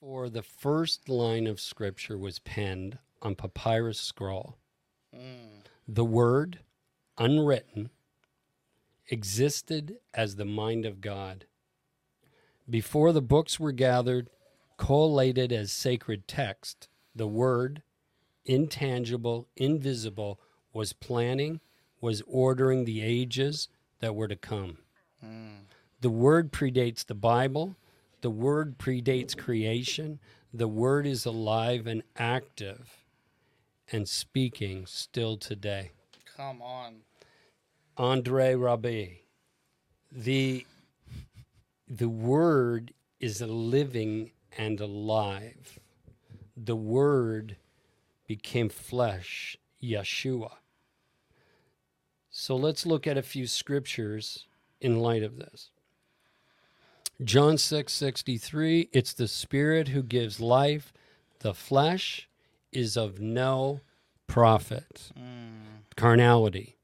before the first line of scripture was penned on papyrus scroll, hmm. the word, unwritten, existed as the mind of God. Before the books were gathered, collated as sacred text, the word, intangible, invisible, was planning, was ordering the ages that were to come. Hmm. The word predates the Bible. The word predates creation. The word is alive and active and speaking still today. Come on. Andre Rabbi. The the word is living and alive. The word became flesh, Yeshua. So let's look at a few scriptures in light of this. John 6 63, it's the spirit who gives life, the flesh is of no profit. Mm. Carnality.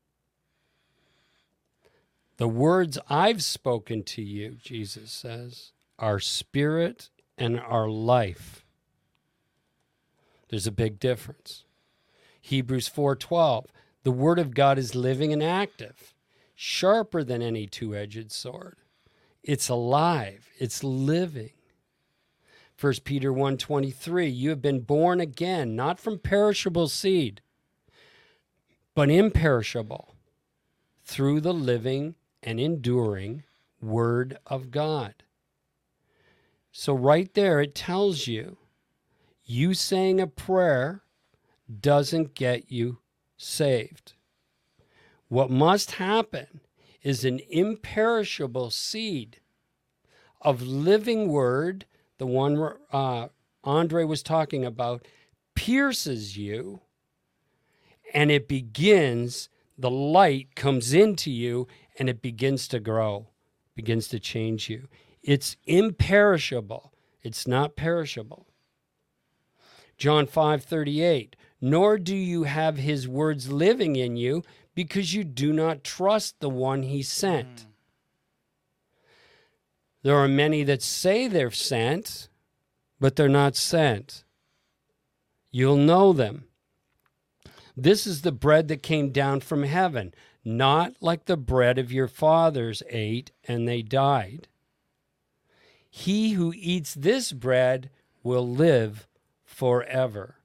The words I've spoken to you, Jesus says, are spirit and are life. There's a big difference. Hebrews 4:12, the word of God is living and active, sharper than any two-edged sword. It's alive, it's living. 1 Peter 1:23, you have been born again, not from perishable seed, but imperishable, through the living and enduring Word of God. So, right there, it tells you you saying a prayer doesn't get you saved. What must happen is an imperishable seed of living Word, the one uh, Andre was talking about, pierces you and it begins, the light comes into you and it begins to grow, begins to change you. It's imperishable, it's not perishable. John 5 38, nor do you have his words living in you because you do not trust the one he sent. Hmm. There are many that say they're sent, but they're not sent. You'll know them. This is the bread that came down from heaven, not like the bread of your fathers ate and they died. He who eats this bread will live forever.